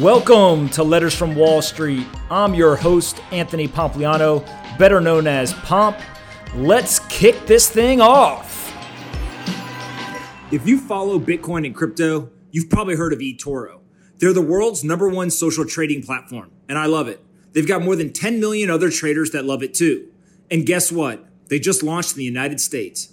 Welcome to Letters from Wall Street. I'm your host, Anthony Pompliano, better known as Pomp. Let's kick this thing off. If you follow Bitcoin and crypto, you've probably heard of eToro. They're the world's number one social trading platform, and I love it. They've got more than 10 million other traders that love it too. And guess what? They just launched in the United States.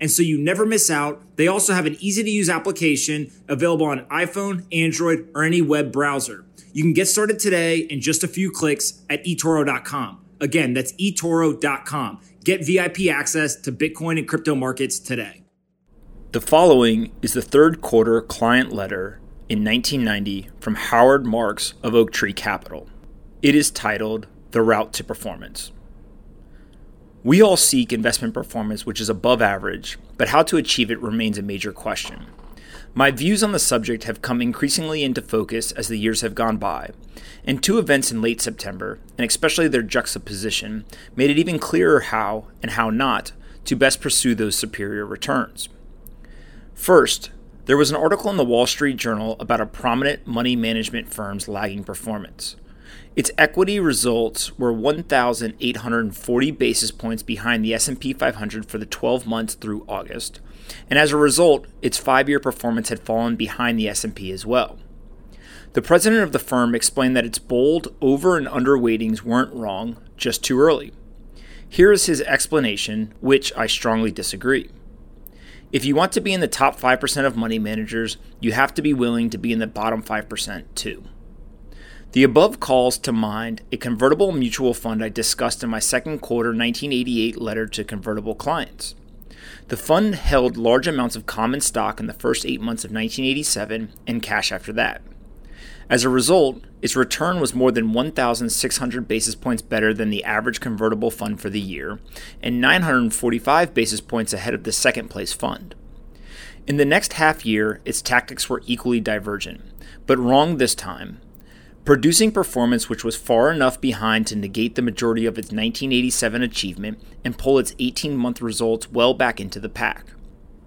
and so you never miss out. They also have an easy to use application available on iPhone, Android, or any web browser. You can get started today in just a few clicks at eToro.com. Again, that's eToro.com. Get VIP access to Bitcoin and crypto markets today. The following is the third quarter client letter in 1990 from Howard Marks of Oaktree Capital. It is titled The Route to Performance. We all seek investment performance which is above average, but how to achieve it remains a major question. My views on the subject have come increasingly into focus as the years have gone by, and two events in late September, and especially their juxtaposition, made it even clearer how, and how not, to best pursue those superior returns. First, there was an article in the Wall Street Journal about a prominent money management firm's lagging performance. Its equity results were 1840 basis points behind the S&P 500 for the 12 months through August, and as a result, its 5-year performance had fallen behind the S&P as well. The president of the firm explained that its bold over and under weightings weren't wrong, just too early. Here is his explanation, which I strongly disagree. If you want to be in the top 5% of money managers, you have to be willing to be in the bottom 5% too. The above calls to mind a convertible mutual fund I discussed in my second quarter 1988 letter to convertible clients. The fund held large amounts of common stock in the first eight months of 1987 and cash after that. As a result, its return was more than 1,600 basis points better than the average convertible fund for the year and 945 basis points ahead of the second place fund. In the next half year, its tactics were equally divergent, but wrong this time producing performance which was far enough behind to negate the majority of its 1987 achievement and pull its 18 month results well back into the pack.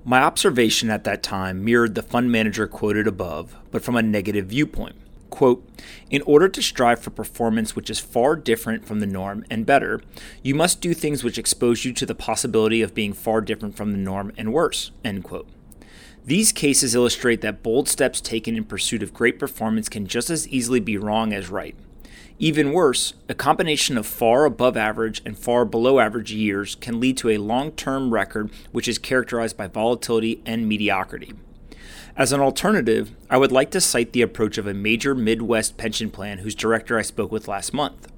My observation at that time mirrored the fund manager quoted above, but from a negative viewpoint. Quote, in order to strive for performance which is far different from the norm and better, you must do things which expose you to the possibility of being far different from the norm and worse. End quote. These cases illustrate that bold steps taken in pursuit of great performance can just as easily be wrong as right. Even worse, a combination of far above average and far below average years can lead to a long term record which is characterized by volatility and mediocrity. As an alternative, I would like to cite the approach of a major Midwest pension plan whose director I spoke with last month.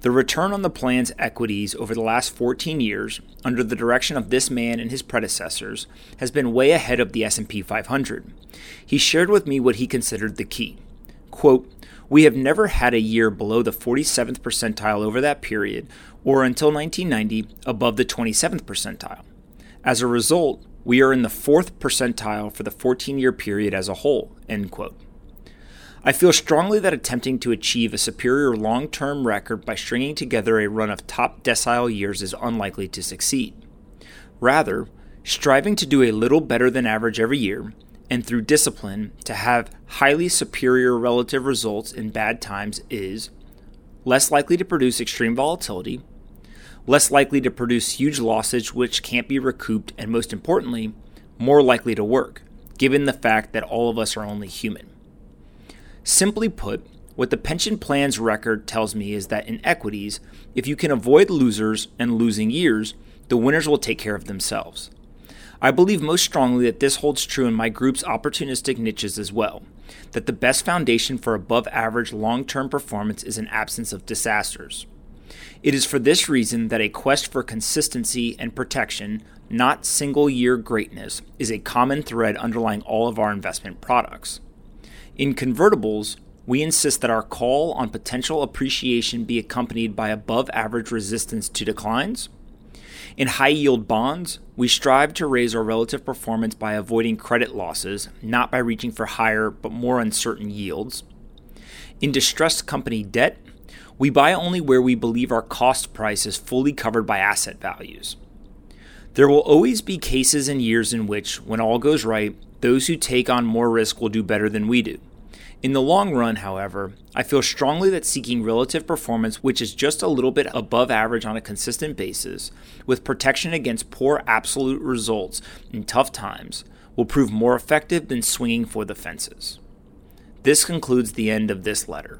The return on the plan's equities over the last 14 years, under the direction of this man and his predecessors, has been way ahead of the S&P 500. He shared with me what he considered the key. Quote, "We have never had a year below the 47th percentile over that period or until 1990 above the 27th percentile. As a result, we are in the 4th percentile for the 14-year period as a whole." End quote. I feel strongly that attempting to achieve a superior long term record by stringing together a run of top decile years is unlikely to succeed. Rather, striving to do a little better than average every year, and through discipline to have highly superior relative results in bad times is less likely to produce extreme volatility, less likely to produce huge losses which can't be recouped, and most importantly, more likely to work, given the fact that all of us are only human. Simply put, what the pension plan's record tells me is that in equities, if you can avoid losers and losing years, the winners will take care of themselves. I believe most strongly that this holds true in my group's opportunistic niches as well, that the best foundation for above average long term performance is an absence of disasters. It is for this reason that a quest for consistency and protection, not single year greatness, is a common thread underlying all of our investment products. In convertibles, we insist that our call on potential appreciation be accompanied by above average resistance to declines. In high yield bonds, we strive to raise our relative performance by avoiding credit losses, not by reaching for higher but more uncertain yields. In distressed company debt, we buy only where we believe our cost price is fully covered by asset values. There will always be cases and years in which, when all goes right, those who take on more risk will do better than we do. In the long run, however, I feel strongly that seeking relative performance, which is just a little bit above average on a consistent basis, with protection against poor absolute results in tough times, will prove more effective than swinging for the fences. This concludes the end of this letter.